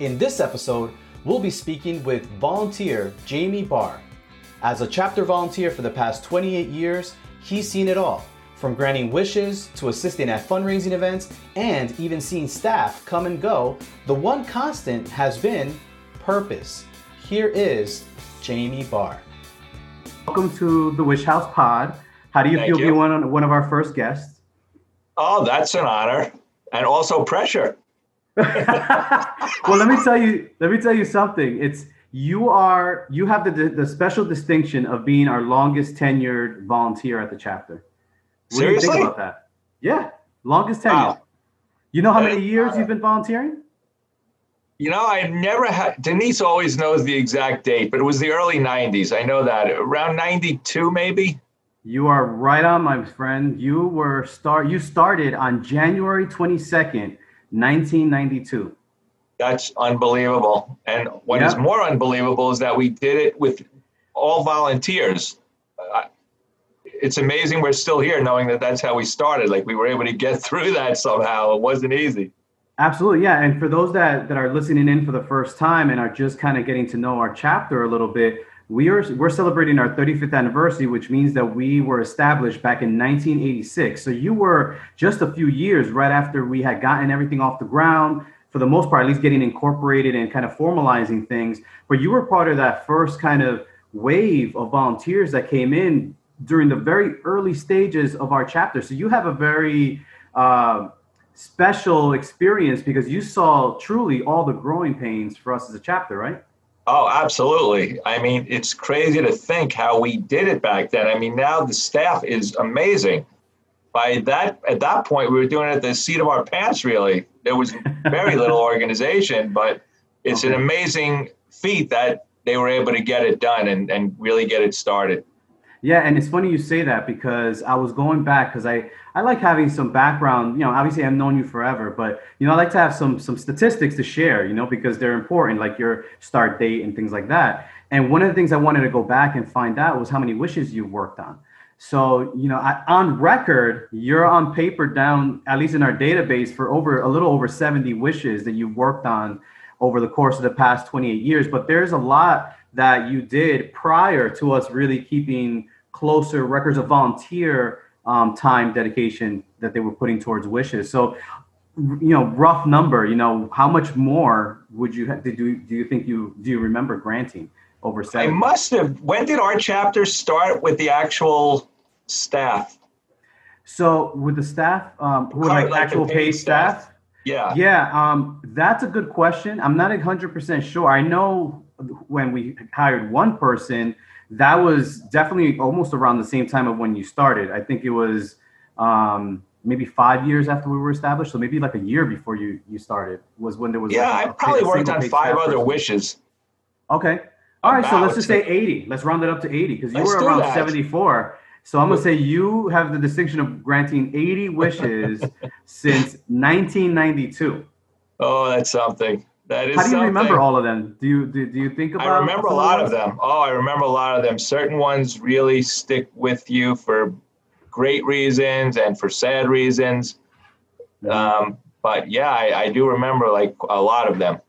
In this episode, we'll be speaking with volunteer Jamie Barr. As a chapter volunteer for the past 28 years, he's seen it all from granting wishes to assisting at fundraising events and even seeing staff come and go. The one constant has been purpose. Here is Jamie Barr. Welcome to the Wish House Pod. How do you Thank feel you. being one, one of our first guests? Oh, that's an honor and also pressure. well, let me tell you. Let me tell you something. It's you are you have the the special distinction of being our longest tenured volunteer at the chapter. What do you Seriously? think about that? Yeah, longest tenure. Wow. You know how many years you've been volunteering? You know, I never had, Denise always knows the exact date, but it was the early 90s. I know that. Around 92, maybe? You are right on, my friend. You were start. You started on January twenty second, nineteen ninety two. That's unbelievable. And what is Yeah. more unbelievable is that we did it with all volunteers. Uh, it's amazing we're still here knowing that that's how we started. Like we were able to get through that somehow. It wasn't easy. Absolutely, yeah. And for those that, that are listening in for the first time and are just kind of getting to know our chapter a little bit, we are we're celebrating our 35th anniversary, which means that we were established back in 1986. So you were just a few years right after we had gotten everything off the ground, for the most part, at least getting incorporated and kind of formalizing things. But you were part of that first kind of wave of volunteers that came in during the very early stages of our chapter. So you have a very uh, special experience because you saw truly all the growing pains for us as a chapter, right? Oh, absolutely. I mean, it's crazy to think how we did it back then. I mean, now the staff is amazing. By that at that point, we were doing it at the seat of our pants. Really, there was very little organization, but it's an amazing feat that they were able to get it done and, and really get it started. Yeah, and it's funny you say that because I was going back because I I like having some background. You know, obviously I've known you forever, but you know I like to have some some statistics to share. You know, because they're important, like your start date and things like that. And one of the things I wanted to go back and find out was how many wishes you worked on. So you know, on record, you're on paper down at least in our database for over a little over 70 wishes that you worked on over the course of the past 28 years. But there's a lot that you did prior to us really keeping closer records of volunteer um, time dedication that they were putting towards wishes. So, you know, rough number, you know, how much more would you have, did you, do you think you, do you remember granting over I must have. When did our chapter start with the actual staff? So with the staff, um, who are like Like actual paid paid staff? staff? Yeah. Yeah, um, that's a good question. I'm not 100% sure. I know when we hired one person, that was definitely almost around the same time of when you started. I think it was um, maybe five years after we were established. So maybe like a year before you, you started was when there was. Yeah, like I probably worked on five other person. wishes. Okay. All right. So let's just say 80. Let's round it up to 80 because you Let's were around that. 74. So I'm going to say you have the distinction of granting 80 wishes since 1992. Oh, that's something. That is How do you something. remember all of them? Do you do, do you think about? I remember a lot of them. Oh, I remember a lot of them. Certain ones really stick with you for great reasons and for sad reasons. Um, but yeah, I, I do remember like a lot of them.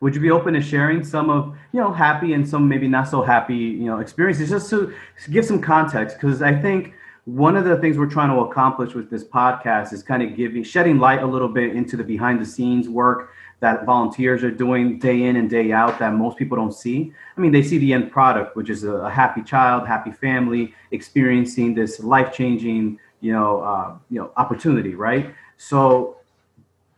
Would you be open to sharing some of you know happy and some maybe not so happy you know experiences just to give some context? Because I think one of the things we're trying to accomplish with this podcast is kind of giving shedding light a little bit into the behind the scenes work that volunteers are doing day in and day out that most people don't see. I mean, they see the end product, which is a, happy child, happy family experiencing this life changing you know uh, you know opportunity, right? So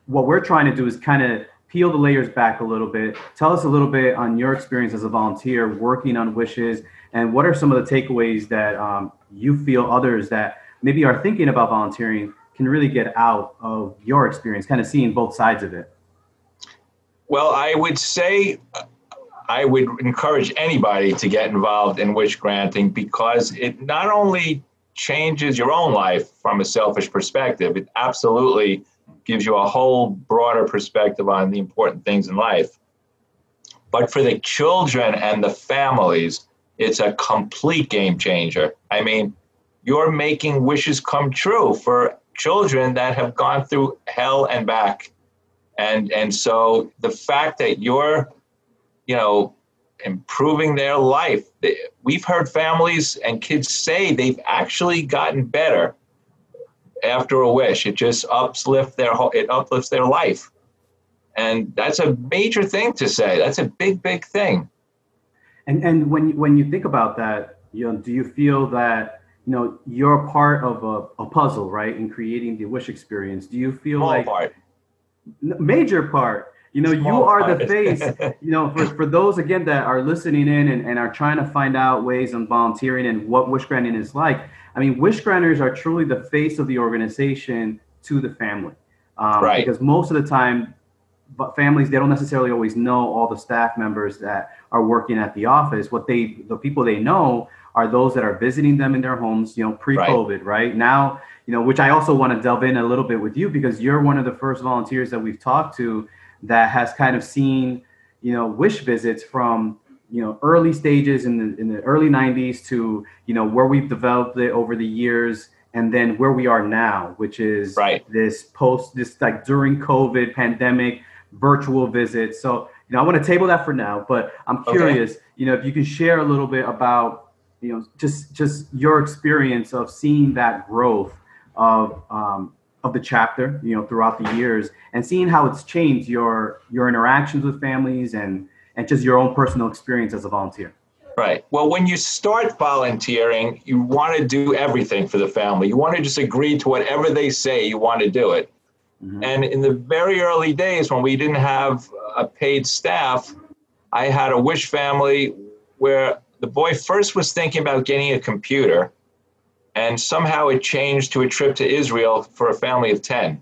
what we're trying to do is kind of peel the layers back a little bit. Tell us a little bit on your experience as a volunteer working on wishes, and what are some of the takeaways that um, you feel others that maybe are thinking about volunteering can really get out of your experience, kind of seeing both sides of it. Well, I would say uh, I would encourage anybody to get involved in wish granting because it not only changes your own life from a selfish perspective, it absolutely gives you a whole broader perspective on the important things in life. But for the children and the families, it's a complete game changer. I mean, you're making wishes come true for children that have gone through hell and back and and so the fact that you're you know improving their life we've heard families and kids say they've actually gotten better after a wish. It just uplifts their it uplifts their life. And that's a major thing to say. That's a big big thing. And and when when you think about that you know do you feel that you know you're part of a, a puzzle right in creating the wish experience? Do you feel Small like part. Major part you know Small you are the face you know for, for those again that are listening in and, and are trying to find out ways on volunteering and what wish granting is like i mean wish granters are truly the face of the organization to the family. Um, Right. because most of the time but families they don't necessarily always know all the staff members that are working at the office. What they the people they know are those that are visiting them in their homes you know pre-covid right, now you know which i also want to delve in a little bit with you because you're one of the first volunteers that we've talked to that has kind of seen you know wish visits from you know early stages in the in the early 90s to you know where we've developed it over the years and then where we are now which is Right. this post this like during covid pandemic virtual visits so you know i want to table that for now but i'm Okay. curious you know if you can share a little bit about you know just just your experience of seeing that growth of um, of the chapter you know throughout the years and seeing how it's changed your your interactions with families and and just your own personal experience as a volunteer Right. Well, when you start volunteering, you want to do everything for the family. You want to just agree to whatever they say, you want to do it. Mhm. And in the very early days when we didn't have a paid staff, I had a wish family where the boy first was thinking about getting a computer, and somehow it changed to a trip to Israel for a family of 10.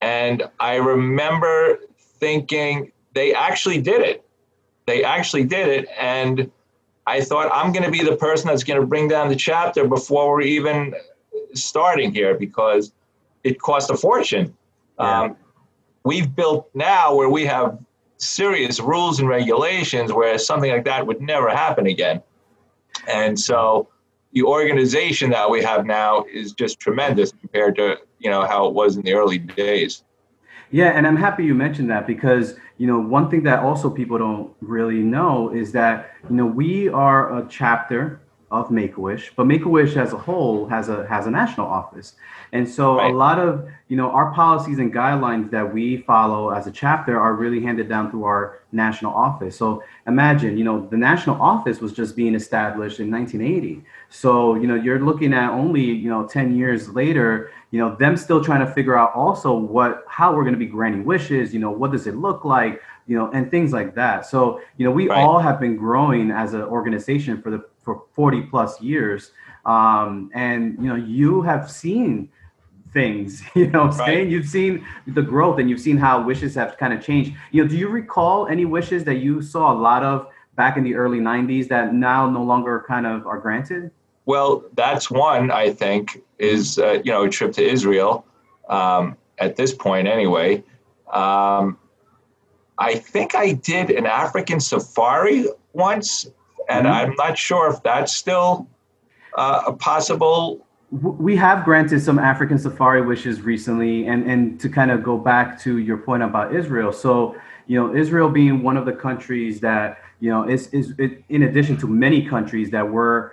And I remember thinking they actually did it. They actually did it. And I thought I'm going to be the person that's going to bring down the chapter before we're even starting here because it cost a fortune. Yeah. Um, we've built now where we have serious rules and regulations where something like that would never happen again. And so the organization that we have now is just tremendous compared to you know how it was in the early days. Yeah, and I'm happy you mentioned that because you know one thing that also people don't really know is that you know we are a chapter of Make a Wish, but Make a Wish as a whole has a has a national office, and so Right. a lot of you know our policies and guidelines that we follow as a chapter are really handed down through our national office. So imagine you know the national office was just being established in 1980, so you know you're looking at only you know 10 years later you know them still trying to figure out also what how we're going to be granting wishes you know what does it look like you know and things like that so you know we Right. all have been growing as an organization for the for 40 plus years um and you know you have seen things you know I'm saying? You've seen the growth and you've seen how wishes have kind of changed. You know do you recall any wishes that you saw a lot of back in the early 90s that now no longer kind of are granted? Well, that's one I think is uh, you know a trip to Israel um, at this point anyway. Um, I think I did an African safari once, and Mhm. I'm not sure if that's still uh, a possible. We have granted some African safari wishes recently, and and to kind of go back to your point about Israel. So you know, Israel being one of the countries that you know is is it, in addition to many countries that we're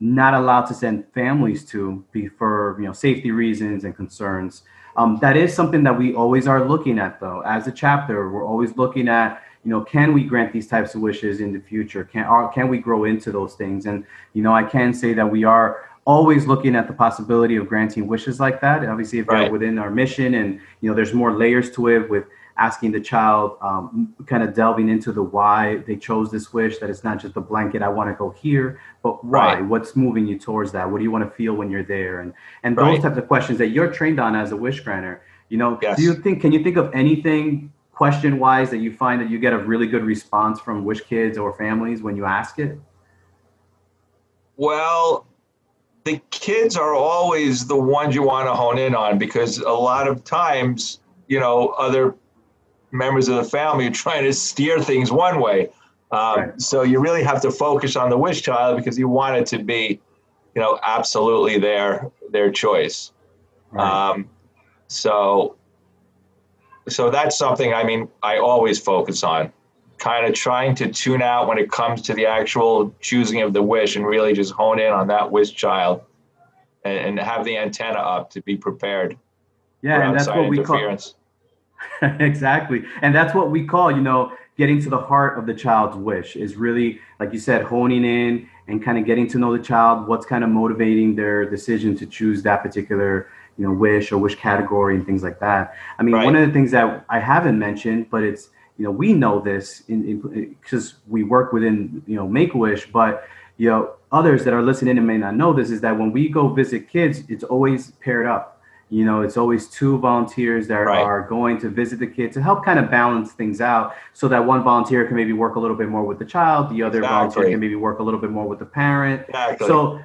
not allowed to send families to be for you know safety reasons and concerns. Um, that is something that we always are looking at, though. As a chapter, we're always looking at you know can we grant these types of wishes in the future? Can or can we grow into those things? And you know, I can say that we are always looking at the possibility of granting wishes like that. Obviously, if they're within our mission, and you know, there's more layers to it with asking the child, um, kind of delving into the why they chose this wish. That it's not just a blanket. I want to go here, but why? Right. What's moving you towards that? What do you want to feel when you're there? And and those Right. types of questions that you're trained on as a wish granter. You know, Yes. do you think? Can you think of anything? Question wise, that you find that you get a really good response from wish kids or families when you ask it? Well, the kids are always the ones you want to hone in on because a lot of times, you know, other members of the family are trying to steer things one way. Um, Right. So you really have to focus on the wish child because you want it to be, you know, absolutely their their choice. Right. Um, so so that's something I mean I always focus on, kind of trying to tune out when it comes to the actual choosing of the wish and really just hone in on that wish child, and, and have the antenna up to be prepared. Yeah, and that's what we call. exactly, and that's what we call you know getting to the heart of the child's wish is really like you said honing in and kind of getting to know the child what's kind of motivating their decision to choose that particular you know wish or wish category and things like that i mean right. one of the things that i haven't mentioned but it's you know we know this in because we work within you know make a wish but you know others that are listening and may not know this is that when we go visit kids it's always paired up you know it's always two volunteers that right. are going to visit the kids to help kind of balance things out so that one volunteer can maybe work a little bit more with the child the other exactly. volunteer can maybe work a little bit more with the parent exactly. so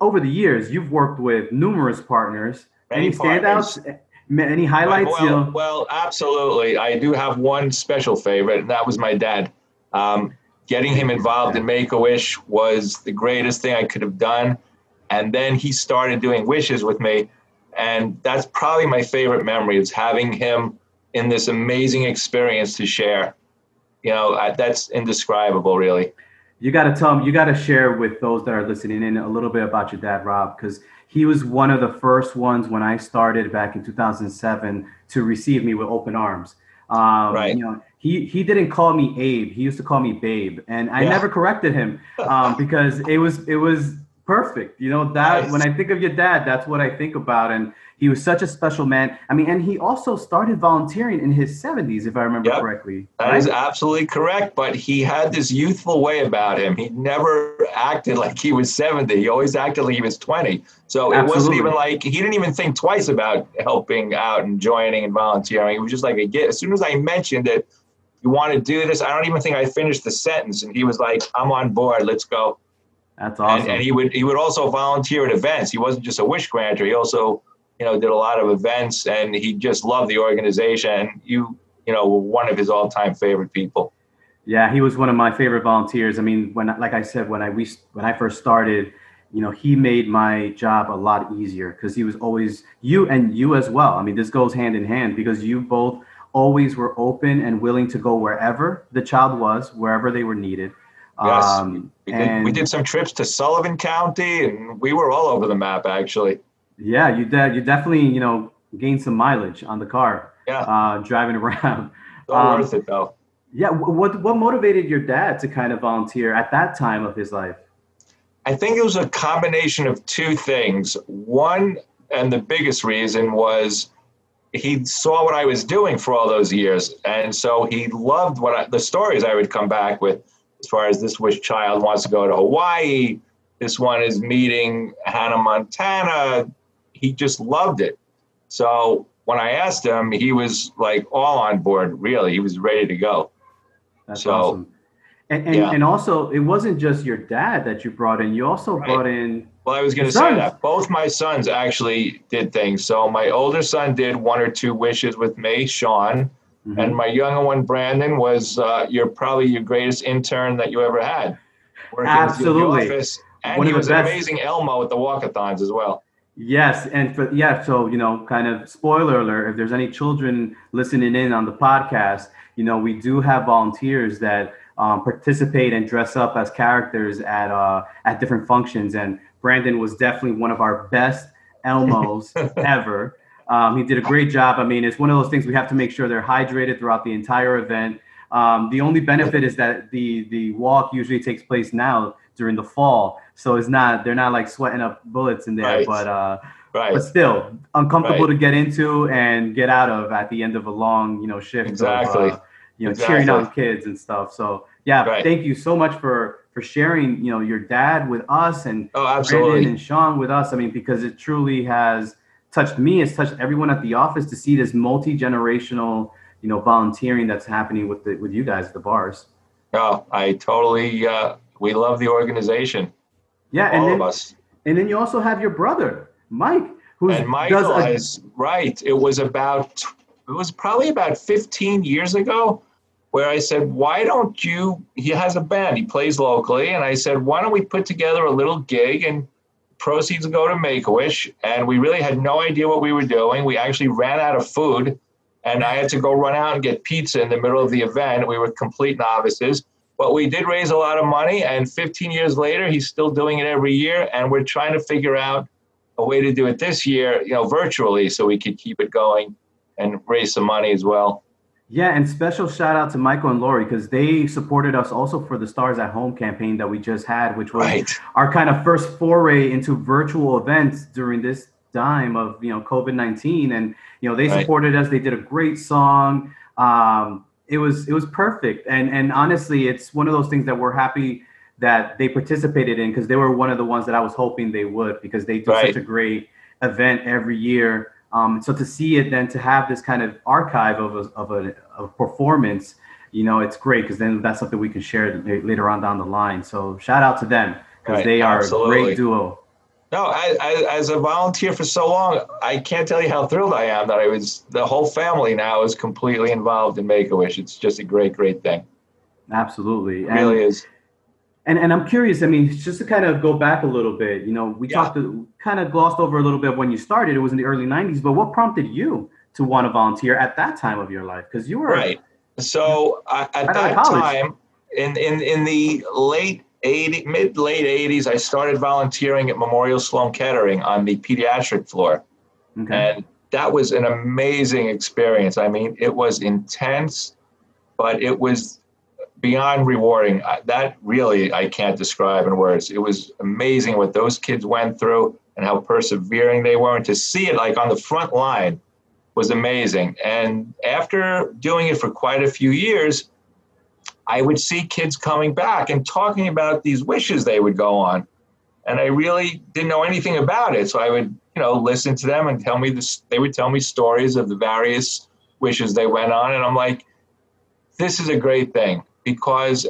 over the years you've worked with numerous partners Any partners. standouts any highlights well, you know? well absolutely i do have one special favorite and that was my dad um, getting him involved in make-a-wish was the greatest thing i could have done and then he started doing wishes with me and that's probably my favorite memory is having him in this amazing experience to share. You know, that's indescribable, really. You got to tell them, you got to share with those that are listening in a little bit about your dad, Rob, because he was one of the first ones when I started back in 2007 to receive me with open arms. Um, right. You know, he he didn't call me Abe. He used to call me Babe, and I yeah. never corrected him um, because it was it was perfect. You know that nice. when I think of your dad, that's what I think about. And he was such a special man. I mean, and he also started volunteering in his 70s, if I remember yep. correctly. That right? is absolutely correct. But he had this youthful way about him. He never acted like he was 70. He always acted like he was 20. So absolutely. it wasn't even like he didn't even think twice about helping out and joining and volunteering. It was just like a get. As soon as I mentioned it, you want to do this? I don't even think I finished the sentence, and he was like, "I'm on board. Let's go." That's awesome. And, and, he would he would also volunteer at events. He wasn't just a wish granter. He also you know did a lot of events, and he just loved the organization. You you know were one of his all time favorite people. Yeah, he was one of my favorite volunteers. I mean, when like I said, when I we when I first started, you know, he made my job a lot easier because he was always you and you as well. I mean, this goes hand in hand because you both always were open and willing to go wherever the child was, wherever they were needed. Yes, um, we, did, we did some trips to Sullivan County, and we were all over the map actually. Yeah, you de- you definitely you know gained some mileage on the car. Yeah, uh, driving around. So um, worth it though. Yeah, what what motivated your dad to kind of volunteer at that time of his life? I think it was a combination of two things. One, and the biggest reason was he saw what I was doing for all those years, and so he loved what I, the stories I would come back with as far as this wish child wants to go to Hawaii. This one is meeting Hannah Montana. He just loved it. So when I asked him, he was like all on board, really. He was ready to go. That's so, awesome. And, and, yeah. and, also, it wasn't just your dad that you brought in. You also right. brought in. Well, I was going to say that both my sons actually did things. So my older son did one or two wishes with me, Sean, Mm-hmm. And my younger one, Brandon, was uh, you're probably your greatest intern that you ever had. Working Absolutely. Office, and one he was an amazing Elmo at the walkathons as well. Yes, and for yeah, so you know, kind of spoiler alert. If there's any children listening in on the podcast, you know, we do have volunteers that um, participate and dress up as characters at uh, at different functions. And Brandon was definitely one of our best Elmos ever. Um, he did a great job. I mean, it's one of those things we have to make sure they're hydrated throughout the entire event. Um, the only benefit is that the the walk usually takes place now during the fall, so it's not they're not like sweating up bullets in there, right. but uh, right. but still uncomfortable right. to get into and get out of at the end of a long you know shift. Exactly. Of, uh, you know, exactly. cheering on kids and stuff. So yeah, thank you so much for for sharing you know your dad with us and oh, absolutely. Brandon and Sean with us. I mean, because it truly has touched me, it's touched everyone at the office to see this multi generational, you know, volunteering that's happening with the with you guys at the bars. Oh, I totally. Uh, we love the organization. Yeah, all and then, of us. And then you also have your brother, Mike, who's and Michael a, is right. It was about. It was probably about 15 years ago where I said, why don't you? He has a band, he plays locally. And I said, why don't we put together a little gig and proceeds go to Make a Wish, and we really had no idea what we were doing. We actually ran out of food, and I had to go run out and get pizza in the middle of the event. We were complete novices, but we did raise a lot of money. And 15 years later, he's still doing it every year, and we're trying to figure out a way to do it this year, you know, virtually, so we could keep it going and raise some money as well. Yeah, and special shout out to Michael and Lori because they supported us also for the Stars at Home campaign that we just had, which was right. our kind of first foray into virtual events during this time of you know COVID nineteen. And you know they right. supported us. They did a great song. Um, it was it was perfect. And and honestly, it's one of those things that we're happy that they participated in because they were one of the ones that I was hoping they would because they do right. such a great event every year. Um, so to see it, then to have this kind of archive of a, of a, of performance, you know, it's great because then that's something we can share later on down the line. So shout out to them because right. they are Absolutely. a great duo. No, I, I, as a volunteer for so long, I can't tell you how thrilled I am that I was. The whole family now is completely involved in Make a Wish. It's just a great, great thing. Absolutely, it really and, is. And and I'm curious. I mean, just to kind of go back a little bit, you know, we yeah. talked, to, kind of glossed over a little bit when you started. It was in the early '90s, but what prompted you to want to volunteer at that time of your life? Because you were right. So uh, at that time, in in in the late 80, mid late 80s, I started volunteering at Memorial Sloan Kettering on the pediatric floor, okay. and that was an amazing experience. I mean, it was intense, but it was beyond rewarding. That really I can't describe in words. It was amazing what those kids went through and how persevering they were, and to see it like on the front line was amazing. And after doing it for quite a few years, I would see kids coming back and talking about these wishes they would go on. And I really didn't know anything about it. So I would, you know, listen to them and tell me this, they would tell me stories of the various wishes they went on. And I'm like, this is a great thing because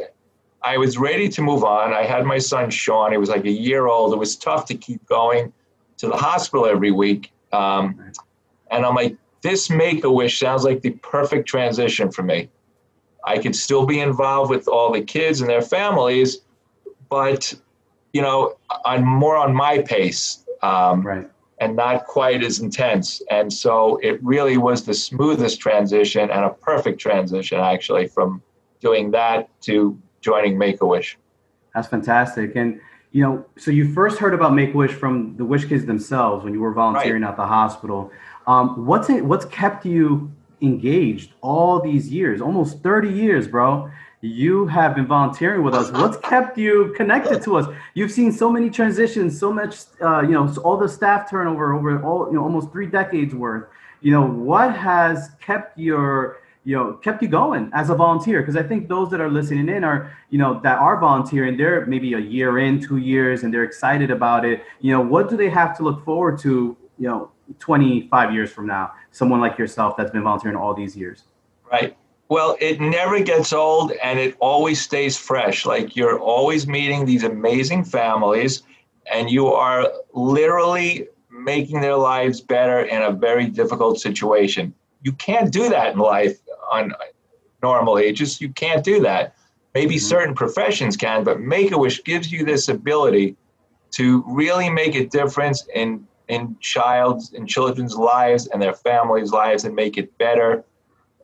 I was ready to move on. I had my son Sean. He was like a year old. It was tough to keep going to the hospital every week. Um, and I'm like, this Make a Wish sounds like the perfect transition for me. I could still be involved with all the kids and their families, but you know, I'm more on my pace. Um, right and not quite as intense. And so it really was the smoothest transition and a perfect transition, actually, from doing that to joining Make a Wish. That's fantastic. And you know, so you first heard about Make a Wish from the Wish Kids themselves when you were volunteering right. at the hospital. Um, what's it? What's kept you engaged all these years, almost thirty years, bro? You have been volunteering with us. What's kept you connected to us? You've seen so many transitions, so much, uh, you know, all the staff turnover over all, you know, almost three decades worth. You know, what has kept your you know kept you going as a volunteer. Because i think those that are listening in are you know that are volunteering they're maybe a year in two years and they're excited about it. You know what do they have to look forward to you know 25 years from now? Someone like yourself that's been volunteering all these years. Right. Well it never gets old and it always stays fresh. Like you're always meeting these amazing families and you are literally making their lives better in a very difficult situation. You can't do that in life on normal ages. You can't do that. Maybe mm-hmm. certain professions can, but Make a Wish gives you this ability to really make a difference in in child's in children's lives and their families' lives and make it better.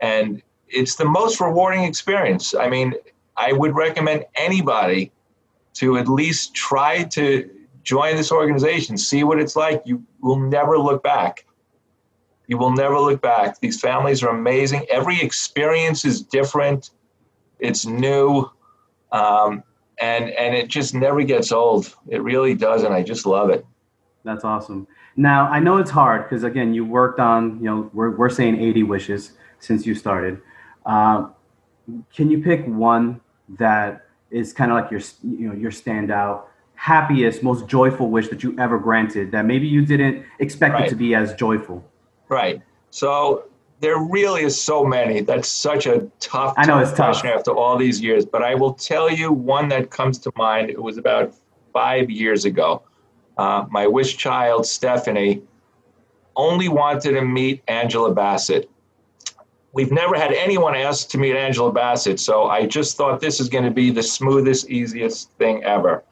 And it's the most rewarding experience. I mean, I would recommend anybody to at least try to join this organization, see what it's like. You will never look back. You will never look back. These families are amazing. Every experience is different. It's new, um, and and it just never gets old. It really doesn't. I just love it. That's awesome. Now I know it's hard because again, you worked on you know we're we're saying 80 wishes since you started. Uh, can you pick one that is kind of like your you know your standout happiest most joyful wish that you ever granted that maybe you didn't expect right. it to be as joyful Right. So there really is so many. That's such a tough, I know it's tough after all these years. But I will tell you one that comes to mind. It was about five years ago. Uh, my wish child, Stephanie, only wanted to meet Angela Bassett. We've never had anyone ask to meet Angela Bassett, so I just thought this is going to be the smoothest, easiest thing ever.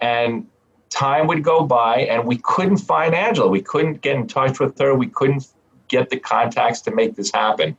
And time would go by and we couldn't find Angela. We couldn't get in touch with her. We couldn't get the contacts to make this happen.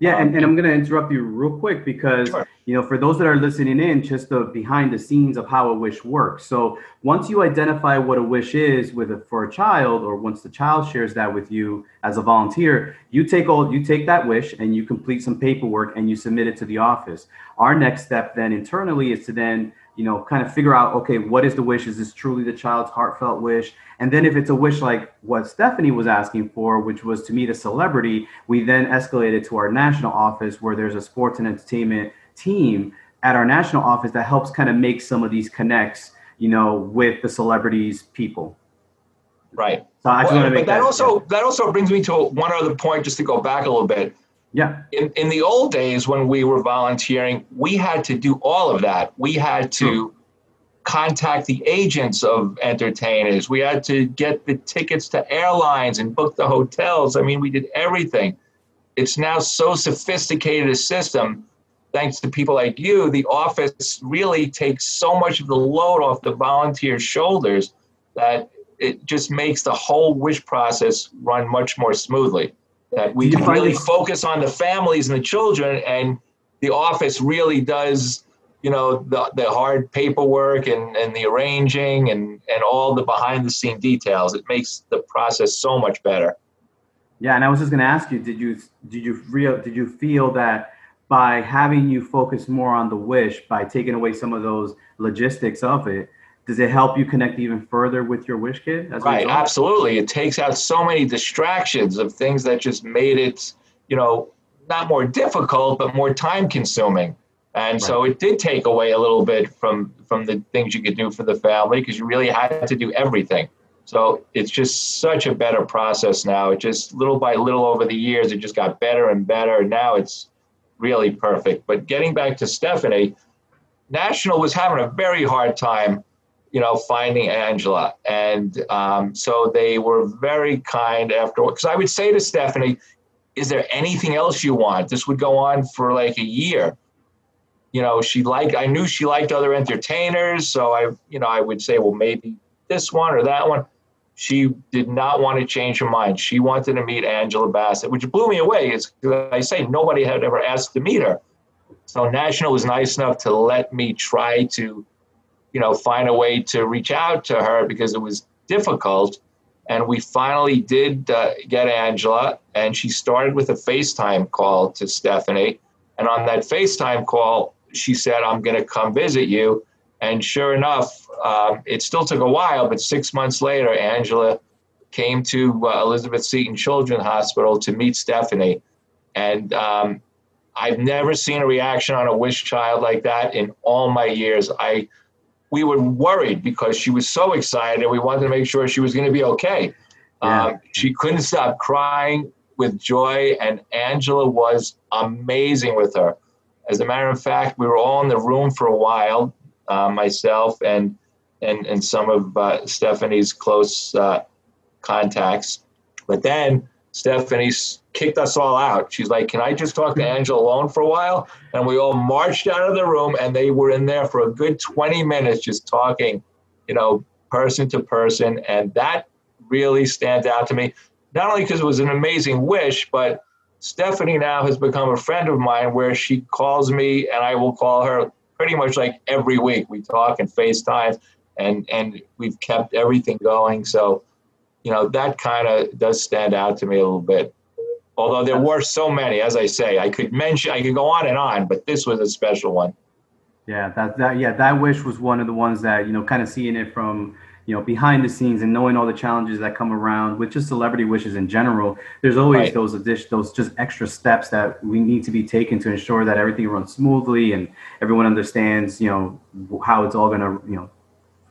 Yeah, um, and, and I'm going to interrupt you real quick because, sure. you know, for those that are listening in, just the behind the scenes of how a wish works. So once you identify what a wish is with a, for a child, or once the child shares that with you as a volunteer, you take all you take that wish and you complete some paperwork and you submit it to the office. Our next step then internally is to then you know, kind of figure out, okay, what is the wish? Is this truly the child's heartfelt wish? And then if it's a wish like what Stephanie was asking for, which was to meet a celebrity, we then escalate it to our national office where there's a sports and entertainment team at our national office that helps kind of make some of these connects, you know, with the celebrities people. Right. So I just well, want to make but that, that also yeah. that also brings me to one other point, just to go back a little bit. Yeah. In, in the old days when we were volunteering, we had to do all of that. We had to contact the agents of entertainers. We had to get the tickets to airlines and book the hotels. I mean, we did everything. It's now so sophisticated a system. Thanks to people like you, the office really takes so much of the load off the volunteers' shoulders that it just makes the whole wish process run much more smoothly that we can really focus on the families and the children and the office really does you know the, the hard paperwork and, and the arranging and, and all the behind the scene details? It makes the process so much better. Yeah and i was just going to ask you did you did you real did you feel that by having you focus more on the wish by taking away some of those logistics of it does it help you connect even further with your wish kid right absolutely. It takes out so many distractions of things that just made it you know not more difficult but more time consuming and right. so it did take away a little bit from from the things you could do for the family because you really had to do everything. So it's just such a better process now. It just little by little over the years it just got better and better. Now it's really perfect. But getting back to stephanie national was having a very hard time you know, finding Angela. And um, so they were very kind after, because I would say to Stephanie, is there anything else you want? This would go on for like a year. You know, she liked, I knew she liked other entertainers. So I, you know, I would say, well, maybe this one or that one. She did not want to change her mind. She wanted to meet Angela Bassett, which blew me away. It's, I say, nobody had ever asked to meet her. So National was nice enough to let me try to you know, find a way to reach out to her because it was difficult. And we finally did uh, get Angela, and she started with a FaceTime call to Stephanie. And on that FaceTime call, she said, I'm going to come visit you. And sure enough, um, it still took a while, but six months later, Angela came to uh, Elizabeth Seton Children's Hospital to meet Stephanie. And um, I've never seen a reaction on a wish child like that in all my years. I we were worried because she was so excited and we wanted to make sure she was going to be okay. Yeah. Um, she couldn't stop crying with joy, and Angela was amazing with her. As a matter of fact, we were all in the room for a while, uh, myself and and and some of uh, Stephanie's close uh, contacts. But then Stephanie kicked us all out. She's like, Can I just talk to Angela alone for a while? And we all marched out of the room and they were in there for a good 20 minutes just talking, you know, person to person. And that really stands out to me, not only because it was an amazing wish, but Stephanie now has become a friend of mine where she calls me and I will call her pretty much like every week. We talk and FaceTime and, and we've kept everything going. So, you know, that kind of does stand out to me a little bit. Although there were so many, as I say, I could mention, I could go on and on, but this was a special one. Yeah, that, that yeah, that wish was one of the ones that you know, kind of seeing it from you know behind the scenes and knowing all the challenges that come around with just celebrity wishes in general. There's always right. those addition, those just extra steps that we need to be taken to ensure that everything runs smoothly and everyone understands, you know, how it's all going to you know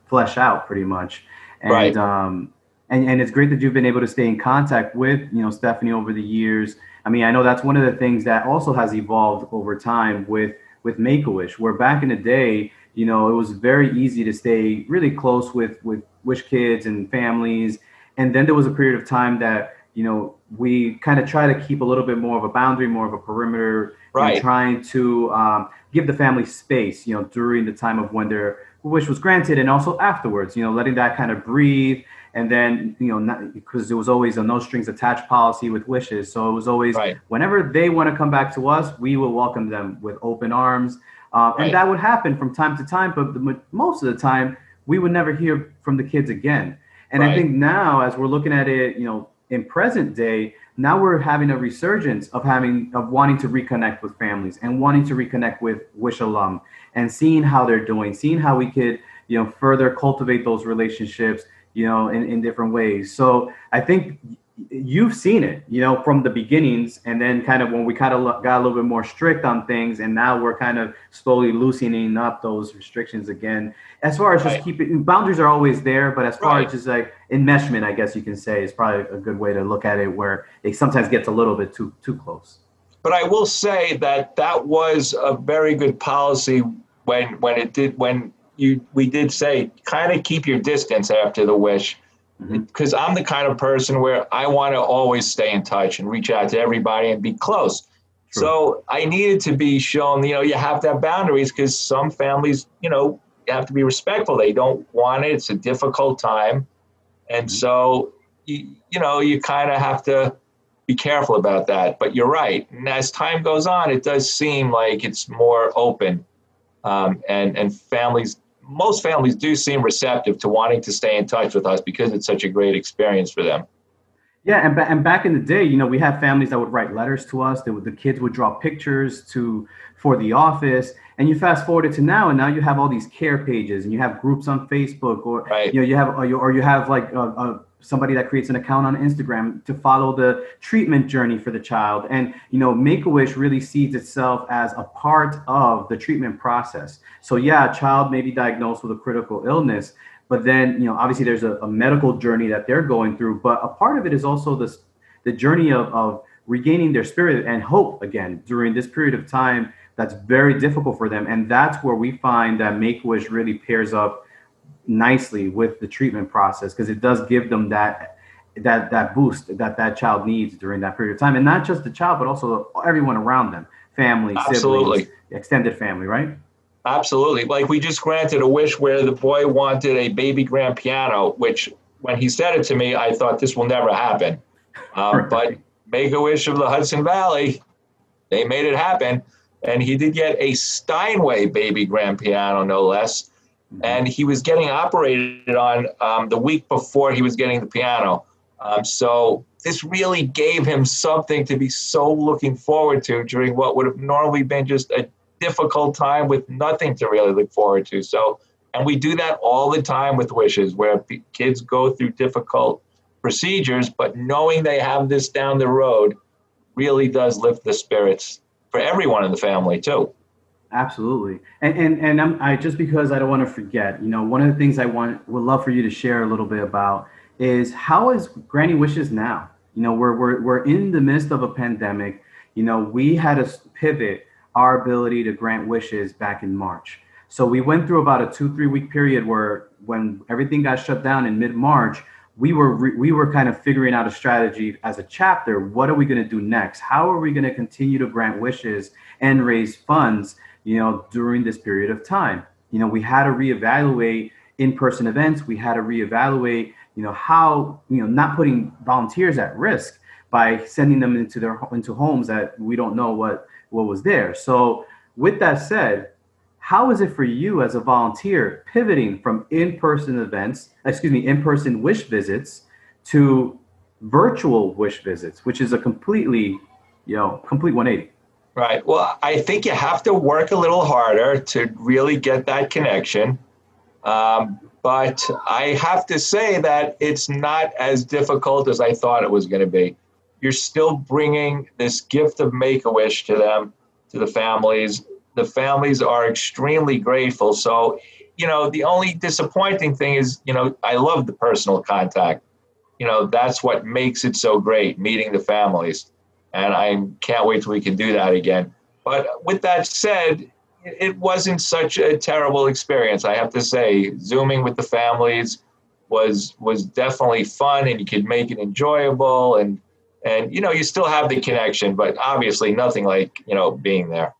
flesh out pretty much. And right. um, and, and it's great that you've been able to stay in contact with you know stephanie over the years i mean i know that's one of the things that also has evolved over time with with make-a-wish where back in the day you know it was very easy to stay really close with with wish kids and families and then there was a period of time that you know we kind of try to keep a little bit more of a boundary more of a perimeter right. and trying to um, give the family space, you know, during the time of when their wish was granted and also afterwards, you know, letting that kind of breathe. And then, you know, because there was always a no strings attached policy with wishes. So it was always right. whenever they want to come back to us, we will welcome them with open arms. Um, and that would happen from time to time, but the, most of the time, we would never hear from the kids again. And I think now, as we're looking at it, you know, in present day, now we're having a resurgence of having of wanting to reconnect with families and wanting to reconnect with Wish alum and seeing how they're doing, seeing how we could, you know, further cultivate those relationships, you know, in, in different ways. So I think you've seen it, you know, from the beginnings, and then kind of when we kind of got a little bit more strict on things, and now we're kind of slowly loosening up those restrictions again. As far as just Right. keeping boundaries are always there, but as far Right. as just like enmeshment, I guess you can say is probably a good way to look at it, where it sometimes gets a little bit too too close. But I will say that that was a very good policy when when it did when you we did say kind of keep your distance after the wish because I'm the kind of person where I want to always stay in touch and reach out to everybody and be close. True. So I needed to be shown, you know, you have to have boundaries because some families, you know, you have to be respectful. They don't want it. It's a difficult time. And so, you, you know, you kind of have to be careful about that. But you're right. And as time goes on, it does seem like it's more open. Um, and, and families, most families do seem receptive to wanting to stay in touch with us because it's such a great experience for them. Yeah, and, and back in the day, you know, we had families that would write letters to us. Would, the kids would draw pictures to for the office. And you fast forward it to now, and now you have all these care pages, and you have groups on Facebook, or Right. you know, you have or you, or you have like a, uh somebody that creates an account on Instagram to follow the treatment journey for the child. And you know, Make a Wish really sees itself as a part of the treatment process. So yeah, a child may be diagnosed with a critical illness, but then you know obviously there's a, a medical journey that they're going through but a part of it is also this the journey of, of regaining their spirit and hope again during this period of time that's very difficult for them and that's where we find that Make-A-Wish really pairs up nicely with the treatment process because it does give them that that that boost that that child needs during that period of time and not just the child but also everyone around them family Absolutely. siblings extended family right Absolutely. Like we just granted a wish where the boy wanted a baby grand piano, which when he said it to me, I thought this will never happen. Um, Right. But Make a Wish of the Hudson Valley, they made it happen. And he did get a Steinway baby grand piano, no less. And he was getting operated on um, the week before he was getting the piano. Um, so this really gave him something to be so looking forward to during what would have normally been just a difficult time with nothing to really look forward to. So, and we do that all the time with wishes where p- kids go through difficult procedures, but knowing they have this down the road really does lift the spirits for everyone in the family too. Absolutely, and and and I'm, I just because I don't want to forget, you know, one of the things I want would love for you to share a little bit about is how is Granny Wishes now? You know, we're we're we're in the midst of a pandemic. You know, we had to pivot our ability to grant wishes back in March. So we went through about a two three week period where when everything got shut down in mid March, we were re- we were kind of figuring out a strategy as a chapter. What are we going to do next? How are we going to continue to grant wishes and raise funds? You know, during this period of time, you know, we had to reevaluate in-person events. We had to reevaluate, you know, how you know not putting volunteers at risk by sending them into their into homes that we don't know what what was there. So, with that said, how is it for you as a volunteer pivoting from in-person events, excuse me, in-person wish visits to virtual wish visits, which is a completely, you know, complete 180. Right. Well, I think you have to work a little harder to really get that connection. Um, but I have to say that it's not as difficult as I thought it was going to be. You're still bringing this gift of Make a Wish to them, to the families. The families are extremely grateful. So, you know, the only disappointing thing is, you know, I love the personal contact. You know, that's what makes it so great, meeting the families and I can't wait till we can do that again. But with that said, it wasn't such a terrible experience. I have to say, zooming with the families was was definitely fun, and you could make it enjoyable. and and you know you still have the connection, but obviously nothing like you know being there.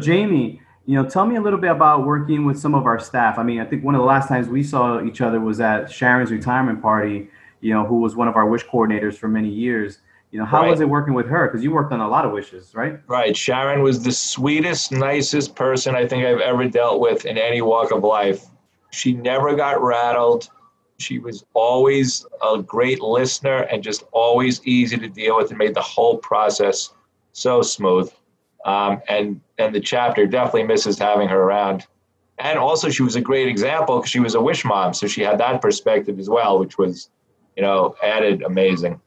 Jamie, you know, tell me a little bit about working with some of our staff. I mean, I think one of the last times we saw each other was at Sharon's retirement party. You know, who was one of our wish coordinators for many years. You know, how right. was it working with her? Because you worked on a lot of wishes, right? Right. Sharon was the sweetest, nicest person I think I've ever dealt with in any walk of life. She never got rattled. She was always a great listener and just always easy to deal with and made the whole process so smooth. Um, and and the chapter definitely misses having her around. And also, she was a great example because she was a wish mom, so she had that perspective as well, which was, you know, added amazing.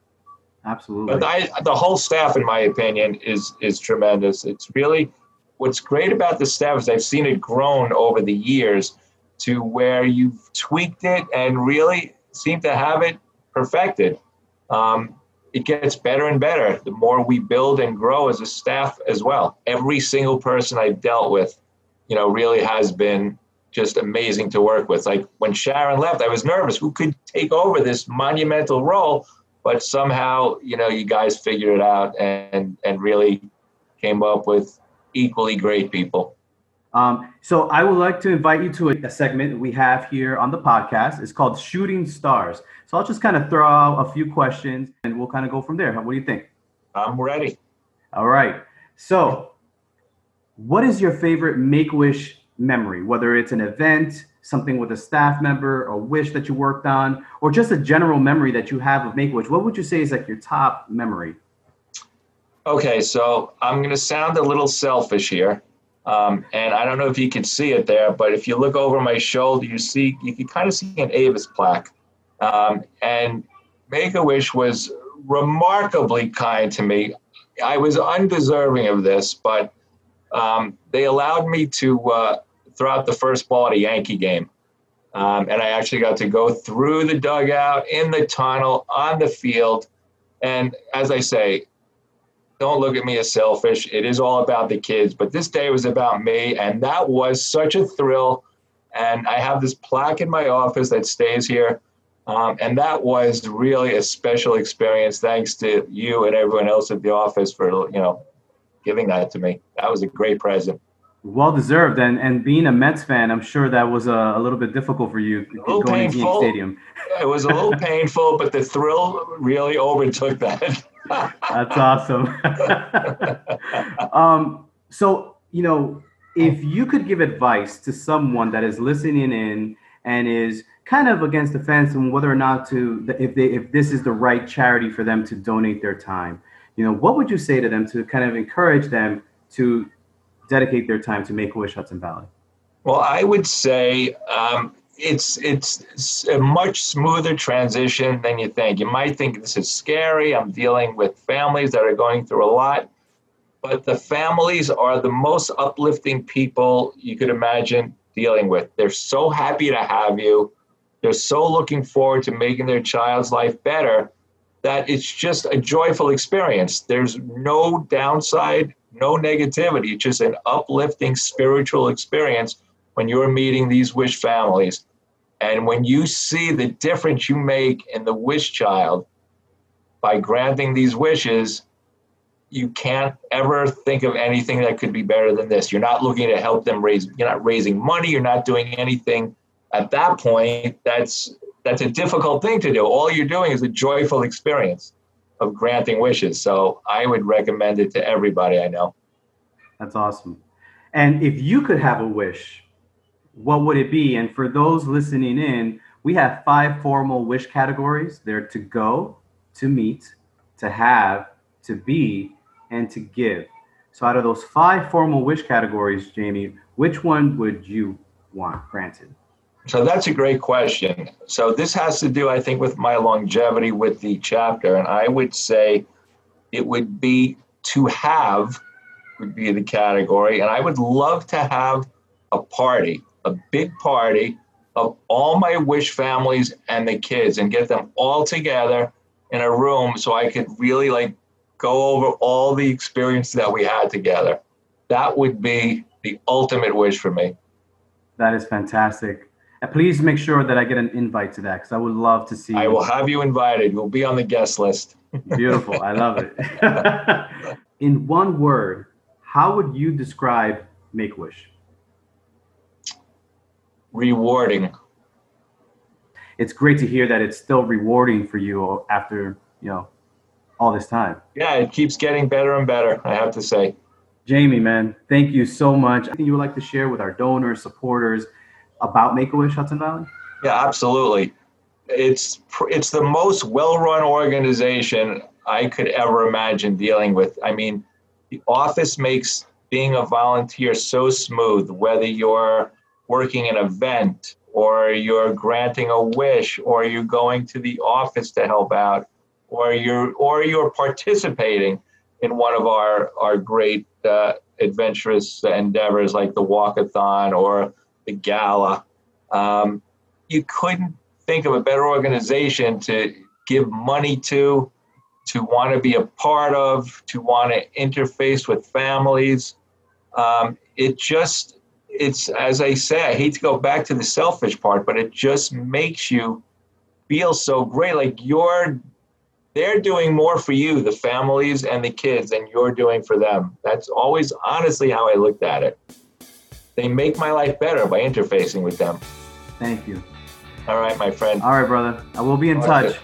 Absolutely. But I, the whole staff, in my opinion, is is tremendous. It's really what's great about the staff is I've seen it grown over the years to where you've tweaked it and really seem to have it perfected. Um, it gets better and better the more we build and grow as a staff as well. Every single person I've dealt with, you know, really has been just amazing to work with. Like when Sharon left, I was nervous. Who could take over this monumental role? But somehow, you know, you guys figured it out and and really came up with equally great people. Um, so I would like to invite you to a, a, segment we have here on the podcast. It's called Shooting Stars. So I'll just kind of throw out a few questions and we'll kind of go from there. What do you think? I'm ready. All right. So, what is your favorite Make Wish memory? Whether it's an event, something with a staff member, a wish that you worked on, or just a general memory that you have of Make Wish. What would you say is like your top memory? Okay, so I'm going to sound a little selfish here. Um, and I don't know if you can see it there, but if you look over my shoulder, you see you can kind of see an Avis plaque. Um, and Make a Wish was remarkably kind to me. I was undeserving of this, but um, they allowed me to uh, throw out the first ball at a Yankee game. Um, and I actually got to go through the dugout, in the tunnel, on the field. And as I say, don't look at me as selfish. It is all about the kids, but this day was about me, and that was such a thrill. And I have this plaque in my office that stays here, um, and that was really a special experience. Thanks to you and everyone else at the office for you know giving that to me. That was a great present. Well deserved, and and being a Mets fan, I'm sure that was a, a little bit difficult for you going painful. to Stadium. It was a little painful, but the thrill really overtook that. That's awesome. um, so, you know, if you could give advice to someone that is listening in and is kind of against the fence on whether or not to, if they, if this is the right charity for them to donate their time, you know, what would you say to them to kind of encourage them to dedicate their time to Make a Wish Hudson Valley? Well, I would say um, it's it's a much smoother transition than you think. You might think this is scary. I'm dealing with families that are going through a lot, but the families are the most uplifting people you could imagine dealing with. They're so happy to have you. They're so looking forward to making their child's life better that it's just a joyful experience. There's no downside, no negativity. Just an uplifting spiritual experience when you're meeting these wish families and when you see the difference you make in the wish child by granting these wishes you can't ever think of anything that could be better than this you're not looking to help them raise you're not raising money you're not doing anything at that point that's that's a difficult thing to do all you're doing is a joyful experience of granting wishes so i would recommend it to everybody i know that's awesome and if you could have a wish what would it be? And for those listening in, we have five formal wish categories. They're to go, to meet, to have, to be, and to give. So out of those five formal wish categories, Jamie, which one would you want granted? So that's a great question. So this has to do, I think, with my longevity with the chapter. And I would say it would be to have would be the category. And I would love to have a party a big party of all my wish families and the kids and get them all together in a room so I could really like go over all the experiences that we had together. That would be the ultimate wish for me. That is fantastic. Please make sure that I get an invite to that because I would love to see. I will have you invited. You'll be on the guest list. Beautiful. I love it. In one word, how would you describe Make Wish? Rewarding. It's great to hear that it's still rewarding for you after, you know, all this time. Yeah, it keeps getting better and better, I have to say. Jamie, man, thank you so much. Anything you would like to share with our donors, supporters about Make a Wish Hudson Valley? Yeah, absolutely. It's it's the most well-run organization I could ever imagine dealing with. I mean, the office makes being a volunteer so smooth, whether you're working an event or you're granting a wish or you're going to the office to help out or you're or you're participating in one of our our great uh, adventurous endeavors like the walkathon or the gala. Um, you couldn't think of a better organization to give money to, to want to be a part of, to want to interface with families. Um, it just, it's as I say, I hate to go back to the selfish part, but it just makes you feel so great. Like you're they're doing more for you, the families and the kids, than you're doing for them. That's always honestly how I looked at it. They make my life better by interfacing with them. Thank you. All right, my friend. All right, brother. I will be in All touch.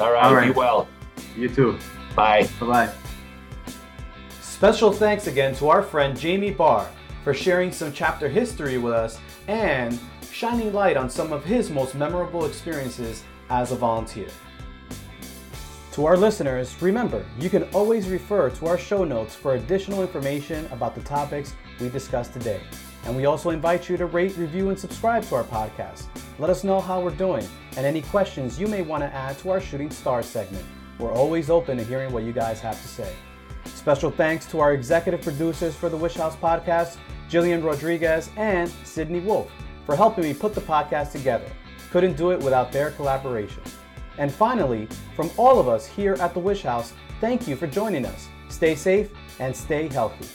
All right, All right. Be well. You too. Bye. Bye bye. Special thanks again to our friend Jamie Barr for sharing some chapter history with us and shining light on some of his most memorable experiences as a volunteer. To our listeners, remember, you can always refer to our show notes for additional information about the topics we discussed today. And we also invite you to rate, review, and subscribe to our podcast. Let us know how we're doing and any questions you may want to add to our Shooting Star segment. We're always open to hearing what you guys have to say. Special thanks to our executive producers for the Wish House podcast, Jillian Rodriguez and Sydney Wolf, for helping me put the podcast together. Couldn't do it without their collaboration. And finally, from all of us here at the Wish House, thank you for joining us. Stay safe and stay healthy.